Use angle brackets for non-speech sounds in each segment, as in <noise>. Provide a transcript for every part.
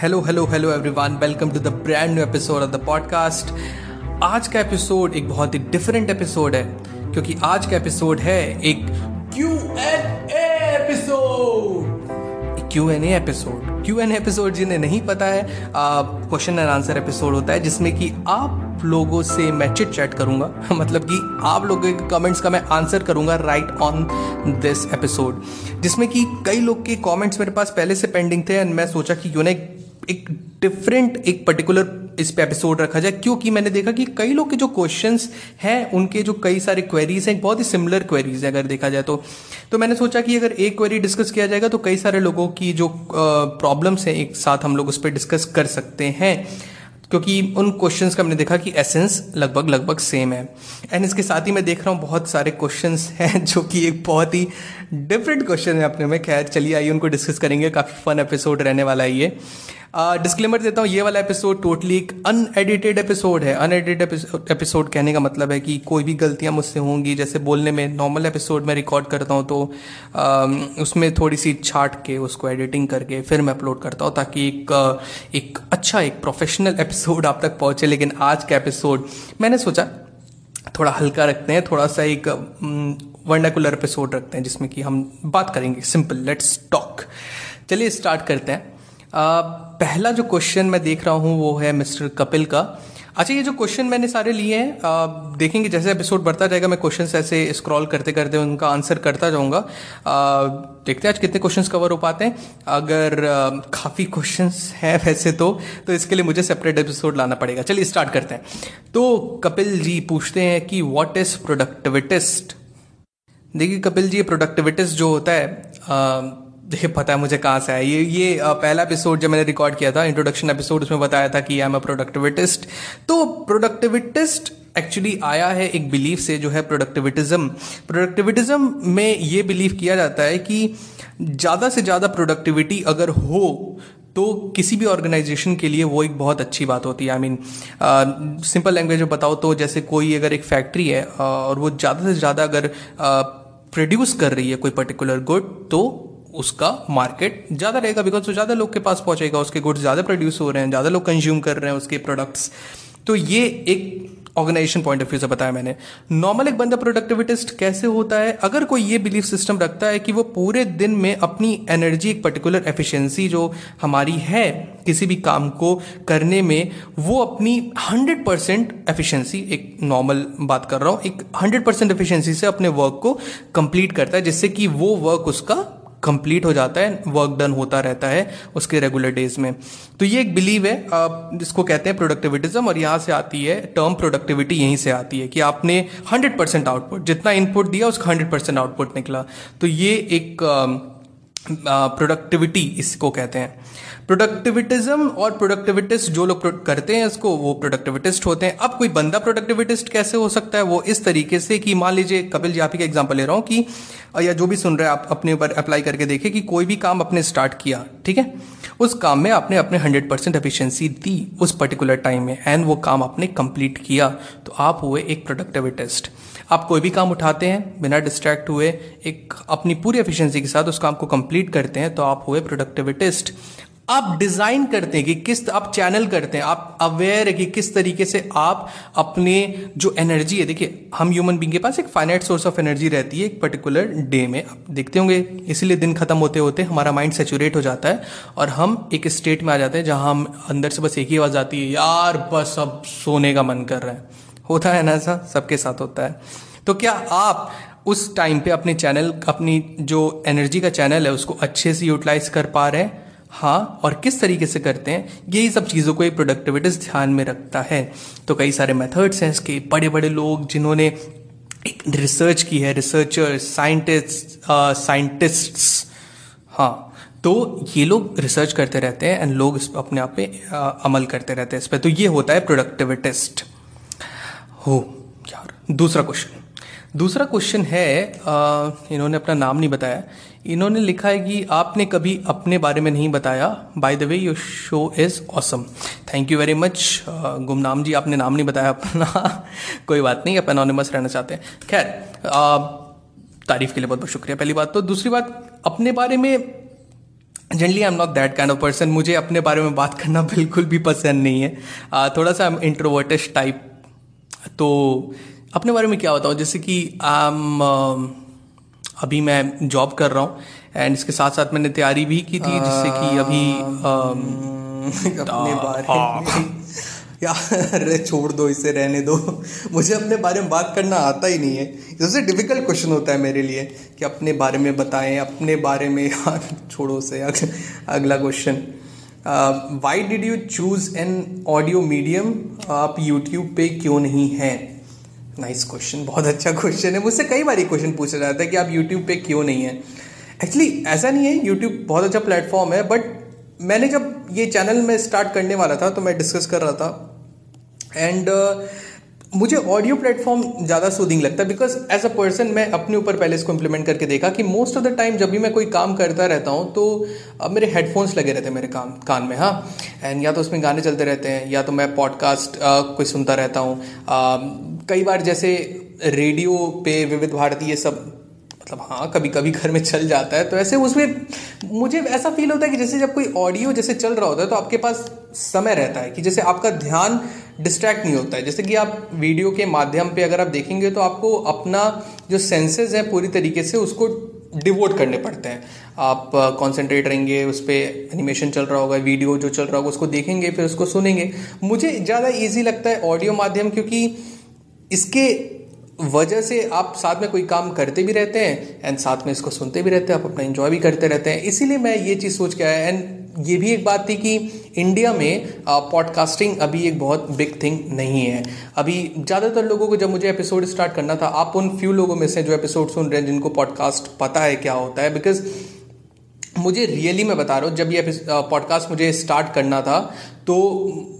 hello hello hello everyone welcome to the brand new episode of the podcast आज का episode एक बहुत ही different episode है, क्योंकि आज का एपिसोड है एक Q and episode Q and episode Q and episode जिन्हें नहीं पता है क्वेश्चन एंड आंसर एपिसोड होता है, जिसमें कि आप लोगों से मैं चिट चैट करूँगा। <laughs> मतलब कि आप लोगों के कमेंट्स का मैं आंसर करूँगा राइट ऑन दिस एपिसोड जिसमें कि कई लोग के कमेंट्स मेरे पास पहले से पेंडिंग थे एंड मैं सोचा कि क्यों ना डिफरेंट एक पर्टिकुलर इस पे एपिसोड रखा जाए, क्योंकि मैंने देखा कि कई लोग के जो क्वेश्चंस हैं, उनके जो कई सारे क्वेरीज हैं, बहुत ही सिमिलर क्वेरीज है, अगर देखा जाए तो। तो मैंने सोचा कि अगर एक क्वेरी डिस्कस किया जाएगा तो कई सारे लोगों की जो प्रॉब्लम्स हैं, एक साथ हम लोग उस पर डिस्कस कर सकते हैं। क्योंकि उन क्वेश्चंस का हमने देखा कि एसेंस लगभग लगभग सेम है। एंड इसके साथ ही मैं देख रहा हूँ बहुत सारे क्वेश्चंस हैं, <laughs> जो कि एक बहुत ही डिफरेंट क्वेश्चन है अपने में। खैर, चलिए आइए, उनको डिस्कस करेंगे। काफ़ी फन एपिसोड रहने वाला है ये। डिस्क्लेमर देता हूँ, ये वाला एपिसोड टोटली एक अनएडिटेड एपिसोड है। अनएडिटेड एपिसोड कहने का मतलब है कि कोई भी गलतियाँ मुझसे होंगी। जैसे बोलने में नॉर्मल एपिसोड में रिकॉर्ड करता हूँ तो उसमें थोड़ी सी छाट के उसको एडिटिंग करके फिर मैं अपलोड करता हूँ, ताकि एक एक अच्छा एक प्रोफेशनल एपिसोड आप तक पहुँचे। लेकिन आज का एपिसोड मैंने सोचा थोड़ा हल्का रखते हैं, थोड़ा सा एक वर्नाकुलर एपिसोड रखते हैं, जिसमें कि हम बात करेंगे। सिंपल लेट्स टॉक चलिए स्टार्ट करते हैं। पहला जो क्वेश्चन मैं देख रहा हूँ वो है मिस्टर कपिल का। अच्छा ये जो क्वेश्चन मैंने सारे लिए हैं देखेंगे जैसे एपिसोड बढ़ता जाएगा, मैं क्वेश्चन ऐसे स्क्रॉल करते करते उनका आंसर करता जाऊँगा। देखते हैं आज कितने क्वेश्चंस कवर हो पाते हैं। अगर काफ़ी क्वेश्चंस हैं वैसे तो तो इसके लिए मुझे सेपरेट एपिसोड लाना पड़ेगा। चलिए स्टार्ट करते हैं। तो कपिल जी पूछते हैं कि वॉट इज़ प्रोडक्टिविटिस्ट देखिए कपिल जी प्रोडक्टिविटिस्ट जो होता है देखिए, पता है मुझे कहाँ से आया। ये ये पहला एपिसोड जब मैंने रिकॉर्ड किया था इंट्रोडक्शन एपिसोड उसमें बताया था कि आई एम अ प्रोडक्टिविटिस्ट तो प्रोडक्टिविटिस्ट एक्चुअली आया है एक बिलीफ से, जो है प्रोडक्टिविटिज्म प्रोडक्टिविटिज्म में ये बिलीव किया जाता है कि ज़्यादा से ज़्यादा प्रोडक्टिविटी अगर हो तो किसी भी ऑर्गेनाइजेशन के लिए वो एक बहुत अच्छी बात होती है। आई मीन सिंपल लैंग्वेज में बताओ तो जैसे कोई अगर एक फैक्ट्री है और वो ज़्यादा से ज़्यादा अगर प्रोड्यूस कर रही है कोई पर्टिकुलर गुड तो उसका मार्केट ज़्यादा रहेगा बिकॉज़ वो ज़्यादा लोग के पास पहुंचेगा, उसके गुड्स ज़्यादा प्रोड्यूस हो रहे हैं, ज़्यादा लोग कंज्यूम कर रहे हैं उसके प्रोडक्ट्स तो ये एक ऑर्गेनाइजेशन पॉइंट ऑफ़ व्यू से बताया मैंने। नॉर्मल एक बंदा प्रोडक्टिविटिस्ट कैसे होता है? अगर कोई ये बिलीफ सिस्टम रखता है कि वो पूरे दिन में अपनी एनर्जी एक पर्टिकुलर एफिशिएंसी जो हमारी है, किसी भी काम को करने में, वो अपनी हंड्रेड परसेंट एफिशिएंसी एक नॉर्मल बात कर रहा हूँ, एक हंड्रेड परसेंट एफिशिएंसी से अपने वर्क को कंप्लीट करता है, जिससे कि वो वर्क उसका कंप्लीट हो जाता है वर्क डन होता रहता है उसके रेगुलर डेज़ में। तो ये एक बिलीव है, आप जिसको कहते हैं प्रोडक्टिविटिज्म और यहाँ से आती है टर्म प्रोडक्टिविटी यहीं से आती है कि आपने 100 परसेंट आउटपुट जितना इनपुट दिया, उसका 100 परसेंट आउटपुट निकला। तो ये एक प्रोडक्टिविटी इसको कहते हैं। प्रोडक्टिविटिज्म और प्रोडक्टिविटिस्ट जो लोग करते हैं इसको, वो प्रोडक्टिविटिस्ट होते हैं। अब कोई बंदा प्रोडक्टिविटिस्ट कैसे हो सकता है? वो इस तरीके से कि मान लीजिए, कपिल जी आप का एग्ज़ाम्पल ले रहा हूँ कि, या जो भी सुन रहे हैं, आप अपने ऊपर अप्लाई करके देखें कि कोई भी काम आपने स्टार्ट किया, ठीक है? उस काम में आपने अपने हंड्रेड परसेंट एफिशिएंसी दी उस पर्टिकुलर टाइम में एंड वो काम आपने कंप्लीट किया तो आप हुए एक प्रोडक्टिविटिस्ट आप कोई भी काम उठाते हैं, बिना डिस्ट्रैक्ट हुए, एक अपनी पूरी एफिशिएंसी के साथ उस काम को कंप्लीट करते हैं तो आप हुए प्रोडक्टिविटिस्ट आप डिज़ाइन करते हैं कि किस, आप चैनल करते हैं, आप अवेयर है कि किस तरीके से आप अपने जो एनर्जी है, देखिए, हम ह्यूमन बींग के पास एक फाइनाइट सोर्स ऑफ़ एनर्जी रहती है एक पर्टिकुलर डे में। आप देखते होंगे, इसीलिए दिन खत्म होते होते हमारा माइंड सेचुरेट हो जाता है और हम एक स्टेट में आ जाते हैं जहाँ हम अंदर से बस एक ही आवाज़ आती है, यार, बस अब सोने का मन कर रहा है। होता है ना ऐसा? सबके साथ होता है। तो क्या आप उस टाइम पे अपने चैनल अपनी जो एनर्जी का चैनल है, उसको अच्छे से यूटिलाइज कर पा रहे हैं? हाँ और किस तरीके से करते हैं? यही सब चीज़ों को एक प्रोडक्टिविटी ध्यान में रखता है। तो कई सारे मेथड्स हैं इसके। बड़े बड़े लोग जिन्होंने एक रिसर्च की है रिसर्चर साइंटिस्ट साइंटिस्ट्स हाँ तो ये लोग रिसर्च करते रहते हैं एंड लोग इस अपने आप पे अमल करते रहते हैं इस पर तो ये होता है प्रोडक्टिविटिस्ट हो यार दूसरा क्वेश्चन दूसरा क्वेश्चन है आ, इन्होंने अपना नाम नहीं बताया. इन्होंने लिखा है कि आपने कभी अपने बारे में नहीं बताया. By the way your show is awesome thank you very much Gumnaam ji आपने नाम नहीं बताया अपना. <laughs> कोई बात नहीं आप एनोनिमस रहना चाहते हैं. खैर तारीफ़ के लिए बहुत बहुत शुक्रिया. पहली बात तो दूसरी बात अपने बारे में generally I am not that kind of person मुझे अपने बारे में बात करना <laughs> बिल्कुल भी पसंद नहीं है. uh, थोड़ा सा इंट्रोवर्टिश टाइप तो अपने बारे में क्या बताऊँ? जैसे कि आम अभी मैं जॉब कर रहा हूँ एंड इसके साथ साथ मैंने तैयारी भी की थी जिससे कि अभी <laughs> अपने बारे में <laughs> यार छोड़ दो इसे रहने दो। <laughs> मुझे अपने बारे में बात करना आता ही नहीं है। सबसे डिफ़िकल्ट क्वेश्चन होता है मेरे लिए कि अपने बारे में बताएँ अपने बारे में यार छोड़ो से अगला question why did you choose an audio medium आप यूट्यूब पे क्यों नहीं हैं? नाइस क्वेश्चन बहुत अच्छा क्वेश्चन है। मुझसे कई बार ये क्वेश्चन पूछा जाता है कि आप यूट्यूब पे क्यों नहीं है? एक्चुअली ऐसा नहीं है। यूट्यूब बहुत अच्छा प्लेटफॉर्म है बट मैंने जब ये चैनल में स्टार्ट करने वाला था तो मैं डिस्कस कर रहा था। एंड uh, मुझे ऑडियो प्लेटफॉर्म ज़्यादा सूदिंग लगता है बिकॉज़ एज अ पर्सन मैं अपने ऊपर पहले इसको इम्प्लीमेंट करके देखा कि मोस्ट ऑफ़ द टाइम जब भी मैं कोई काम करता रहता हूँ तो अब मेरे हेडफोन्स लगे रहते हैं मेरे काम, कान में हाँ। एंड या तो उसमें गाने चलते रहते हैं, या तो मैं पॉडकास्ट कोई सुनता रहता हूँ। कई बार जैसे रेडियो पे विविध भारती ये सब मतलब हाँ कभी कभी घर में चल जाता है तो ऐसे उसमें मुझे ऐसा फील होता है कि जैसे जब कोई ऑडियो जैसे चल रहा होता है तो आपके पास समय रहता है कि जैसे आपका ध्यान डिस्ट्रैक्ट नहीं होता है। जैसे कि आप वीडियो के माध्यम पे अगर आप देखेंगे तो आपको अपना जो सेंसेस है पूरी तरीके से उसको डिवोट करने पड़ते हैं। आप कंसंट्रेट रहेंगे, उस पर एनिमेशन चल रहा होगा वीडियो जो चल रहा होगा, उसको देखेंगे, फिर उसको सुनेंगे। मुझे ज़्यादा ईजी लगता है ऑडियो माध्यम क्योंकि इसके वजह से आप साथ में कोई काम करते भी रहते हैं एंड साथ में इसको सुनते भी रहते हैं, आप अपना इंजॉय भी करते रहते हैं। इसीलिए मैं ये चीज़ सोच के आया एंड ये भी एक बात थी कि इंडिया में पॉडकास्टिंग अभी एक बहुत बिग थिंग नहीं है। अभी ज़्यादातर लोगों को जब मुझे एपिसोड स्टार्ट करना था, आप उन फ्यू लोगों में से जो एपिसोड सुन रहे हैं, जिनको पॉडकास्ट पता है क्या होता है बिकॉज़ मुझे रियली मैं बता रहा हूँ, जब ये पॉडकास्ट मुझे स्टार्ट करना था तो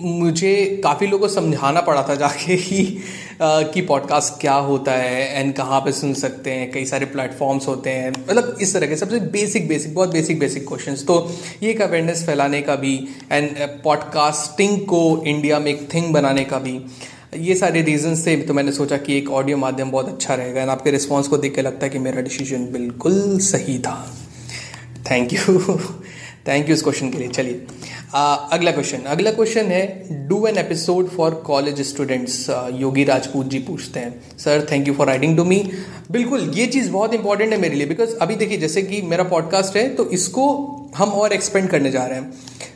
मुझे काफ़ी लोगों को समझाना पड़ा था जाके कि कि पॉडकास्ट क्या होता है एंड कहाँ पे सुन सकते हैं, कई सारे प्लेटफॉर्म्स होते हैं मतलब इस तरह के सबसे बेसिक बेसिक बहुत बेसिक बेसिक क्वेश्चंस तो ये एक अवेयरनेस फैलाने का भी एंड पॉडकास्टिंग को इंडिया में एक थिंग बनाने का भी, ये सारे रीजन से तो मैंने सोचा कि एक ऑडियो माध्यम बहुत अच्छा रहेगा एंड आपके रिस्पॉन्स को देख के लगता है कि मेरा डिसीज़न बिल्कुल सही था। थैंक यू थैंक यू इस क्वेश्चन के लिए। चलिए। अगला क्वेश्चन अगला क्वेश्चन है do an episode for college students Yogi Rajput ji पूछते हैं। Sir thank you for writing to me बिल्कुल, ये चीज़ बहुत इंपॉर्टेंट है मेरे लिए बिकॉज़ अभी देखिए, जैसे कि मेरा पॉडकास्ट है तो इसको हम और एक्सपेंड करने जा रहे हैं।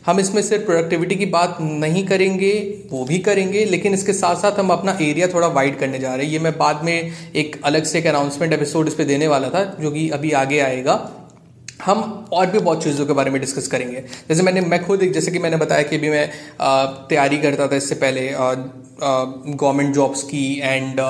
हम इसमें सिर्फ़ प्रोडक्टिविटी की बात नहीं करेंगे, वो भी करेंगे, लेकिन इसके साथ साथ हम अपना एरिया थोड़ा वाइड करने जा रहे हैं। ये मैं बाद में एक अलग से एक अनाउंसमेंट एपिसोड इस पर देने वाला था, जो कि अभी आगे आएगा। हम और भी बहुत चीज़ों के बारे में डिस्कस करेंगे। जैसे मैंने मैं खुद एक जैसे कि मैंने बताया कि अभी मैं तैयारी करता था इससे पहले गवर्नमेंट जॉब्स की एंड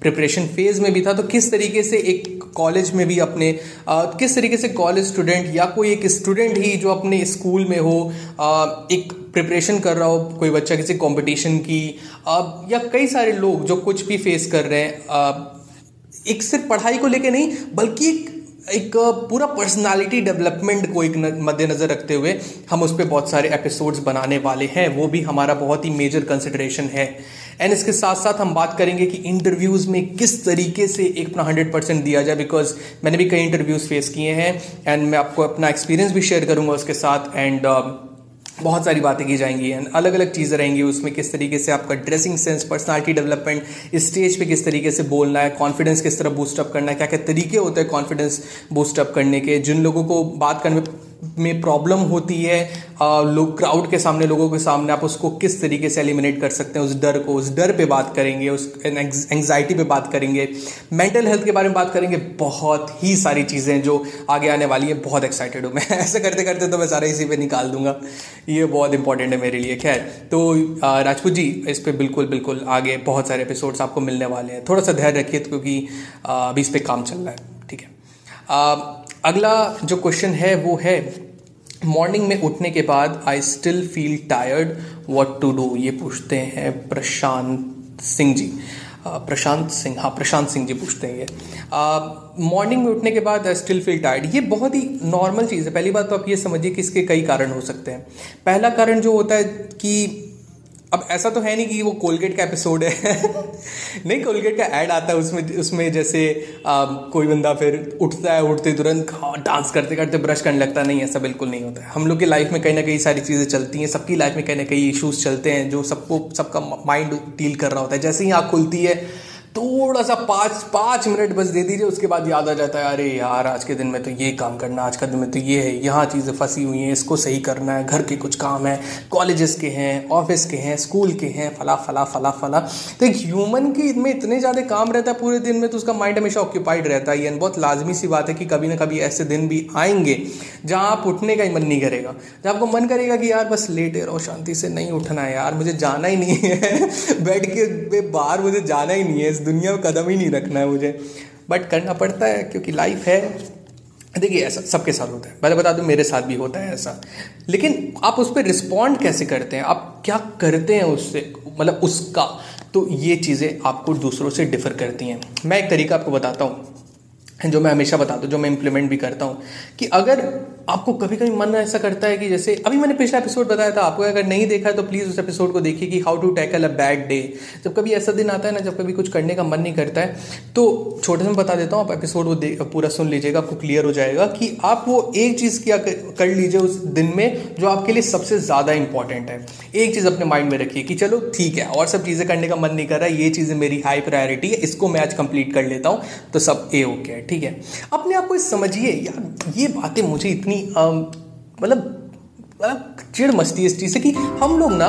प्रिपरेशन फ़ेज़ में भी था। तो किस तरीके से एक कॉलेज में भी अपने आ, किस तरीके से कॉलेज स्टूडेंट या कोई एक स्टूडेंट ही जो अपने स्कूल में हो आ, एक प्रिपरेशन कर रहा हो कोई बच्चा किसी कंपटीशन की आ, या कई सारे लोग जो कुछ भी फेस कर रहे हैं एक सिर्फ़ पढ़ाई को लेके नहीं बल्कि एक एक पूरा पर्सनालिटी डेवलपमेंट को एक मद्देनज़र रखते हुए हम उस पर बहुत सारे एपिसोड्स बनाने वाले हैं। वो भी हमारा बहुत ही मेजर कंसिडरेशन है। एंड इसके साथ साथ हम बात करेंगे कि इंटरव्यूज़ में किस तरीके से एक अपना हंड्रेड परसेंट दिया जाए बिकॉज़ मैंने भी कई इंटरव्यूज़ फेस किए हैं एंड मैं आपको अपना एक्सपीरियंस भी शेयर करूँगा उसके साथ एंड बहुत सारी बातें की जाएँगी एंड अलग अलग चीज़ें रहेंगी, उसमें किस तरीके से आपका dressing sense personality development stage पे किस तरीके से बोलना है कॉन्फिडेंस किस तरह बूस्टअप करना है क्या क्या तरीके होते हैं कॉन्फिडेंस बूस्टअप करने के, जिन लोगों को बात करने में प्रॉब्लम होती है लोग क्राउड के सामने, लोगों के सामने, आप उसको किस तरीके से एलिमिनेट कर सकते हैं, उस डर को, उस डर पे बात करेंगे, उस एंग्जाइटी पे बात करेंगे। मेंटल हेल्थ के बारे में बात करेंगे, बहुत ही सारी चीज़ें जो आगे आने वाली है, बहुत एक्साइटेड हूँ मैं। <laughs> ऐसे करते करते तो मैं सारा इसी पर निकाल दूँगा। ये बहुत इंपॉर्टेंट है मेरे लिए, खैर। तो राजपूत जी, इस पर बिल्कुल बिल्कुल आगे बहुत सारे एपिसोड्स आपको मिलने वाले हैं। थोड़ा सा धैर्य रखिए, क्योंकि अभी इस पर काम चल रहा है, ठीक है। अगला जो क्वेश्चन है, वो है मॉर्निंग में उठने के बाद I still feel tired what to do ये पूछते हैं प्रशांत सिंह जी। प्रशांत सिंह हाँ प्रशांत सिंह जी पूछते हैं ये। मॉर्निंग में उठने के बाद आई स्टिल फील टायर्ड ये बहुत ही नॉर्मल चीज़ है। पहली बात तो आप ये समझिए कि इसके कई कारण हो सकते हैं। पहला कारण जो होता है कि अब ऐसा तो है नहीं कि वो कोलगेट का एपिसोड है। <laughs> नहीं कोलगेट का ऐड आता है उसमें उसमें जैसे आ, कोई बंदा फिर उठता है उठते तुरंत डांस करते करते ब्रश करने लगता नहीं ऐसा बिल्कुल नहीं होता है। हम लोग की लाइफ में कहीं ना कहीं सारी चीज़ें चलती हैं सबकी लाइफ में कहीं ना कहीं इशूज़ चलते हैं जो सबको सबका माइंड डील कर रहा होता है। जैसे ही आँख खुलती है थोड़ा सा पाँच पाँच मिनट बस दे दीजिए, उसके बाद याद आ जाता है, अरे यार, आज के दिन में तो ये काम करना, आज का दिन में तो ये है, यहाँ चीज़ें फंसी हुई हैं, इसको सही करना है, घर के कुछ काम है, कॉलेजेस के हैं, ऑफ़िस के हैं, स्कूल के हैं, फला फला फला फला। तो एक ह्यूमन की में इतने ज़्यादा काम रहता है पूरे दिन में तो उसका माइंड हमेशा ऑक्यूपाइड रहता है। एंड बहुत लाजमी सी बात है कि कभी ना कभी ऐसे दिन भी आएँगे, जहाँ आप उठने का ही मन नहीं करेगा, जहाँ आपको मन करेगा कि यार बस लेटे रहो, शांति से नहीं उठना है यार, मुझे जाना ही नहीं है <laughs> बेड के बाहर मुझे जाना ही नहीं है इस दुनिया में कदम ही नहीं रखना है मुझे। बट करना पड़ता है, क्योंकि लाइफ है। देखिए, ऐसा सबके साथ होता है। पहले बता दूँ, मेरे साथ भी होता है ऐसा। लेकिन आप उस पर रिस्पॉन्ड कैसे करते हैं? आप क्या करते हैं उससे? मतलब उसका। तो ये चीज़ें आपको दूसरों से डिफर करती हैं। मैं एक तरीका आपको बताता हूँ। जो मैं हमेशा बताता हूँ, जो मैं इंप्लीमेंट भी करता हूँ, कि अगर आपको कभी कभी मन ऐसा करता है कि जैसे, अभी मैंने पिछला एपिसोड बताया था, आपको अगर नहीं देखा है तो प्लीज़ उस एपिसोड को देखिए कि how to tackle a bad day जब कभी ऐसा दिन आता है ना, जब कभी कुछ करने का मन नहीं करता है तो छोटे से मैं बता देता हूँ, आप एपिसोड वो पूरा सुन लीजिएगा, आपको क्लियर हो जाएगा कि आप वो एक चीज़ क्या कर लीजिए उस दिन में, जो आपके लिए सबसे ज़्यादा इंपॉर्टेंट है। एक चीज़ अपने माइंड में रखिए कि चलो ठीक है, और सब चीज़ें करने का मन नहीं कर रहा है ये चीज़ें मेरी हाई प्रायोरिटी है, इसको मैं आज कंप्लीट कर लेता हूँ तो सब ए ओके है ठीक है? अपने आप को समझिए, यार, ये बातें मुझे इतनी मतलब चिड़ मस्ती इस चीज़ से कि हम लोग ना,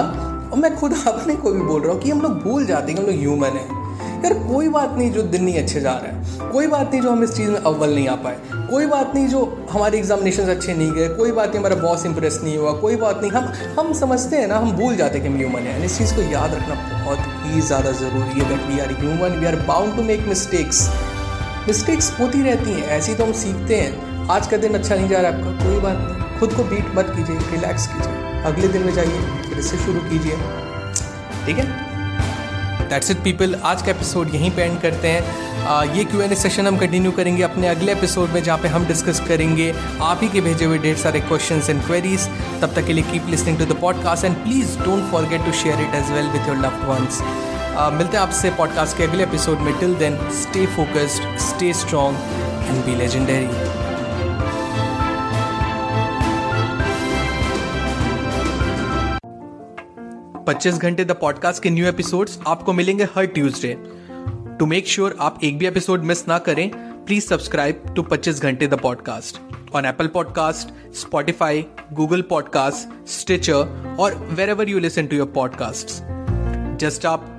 और मैं खुद <laughs> अपने को भी बोल रहा हूँ कि हम लोग भूल जाते हैं हम लोग ह्यूमन हैं। यार, कोई बात नहीं जो दिन नहीं अच्छे जा रहा है। कोई बात नहीं जो हम इस चीज़ में अव्वल नहीं आ पाए। कोई बात नहीं जो हमारे एग्जामिनेशन अच्छे नहीं गए। कोई बात नहीं हमारा बॉस इंप्रेस नहीं हुआ। कोई बात नहीं, हम हम समझते हैं ना, हम भूल जाते हैं कि हम ह्यूमन हैं। इस चीज़ को याद रखना बहुत ही ज़्यादा ज़रूरी है that we are human we are bound to make mistakes mistakes होती रहती हैं ऐसी तो हम सीखते हैं। आज का दिन अच्छा नहीं जा रहा आपका कोई बात नहीं। खुद को बीट मत कीजिए रिलैक्स कीजिए। अगले दिन में जाइए फिर इससे शुरू कीजिए। ठीक है? दैट्स इट पीपल आज का एपिसोड यहीं पे एंड करते हैं। आ, ये क्यू एन ए सेशन हम कंटिन्यू करेंगे अपने अगले एपिसोड में जहाँ पे हम डिस्कस करेंगे आप ही के भेजे हुए ढेर सारे क्वेश्चन एंड क्वेरीज तब तक के लिए keep listening to the podcast and please don't forget to share it as well with your loved ones मिलते हैं आपसे पॉडकास्ट के अगले एपिसोड में. Till then stay focused stay strong and be legendary Pachchees Ghante the podcast के new episodes आपको मिलेंगे हर ट्यूसडे टू मेक श्योर आप एक भी एपिसोड मिस ना करें please subscribe to Pachchees Ghante the podcast on Apple podcast Spotify Google podcast Stitcher और wherever you listen to your podcast just आप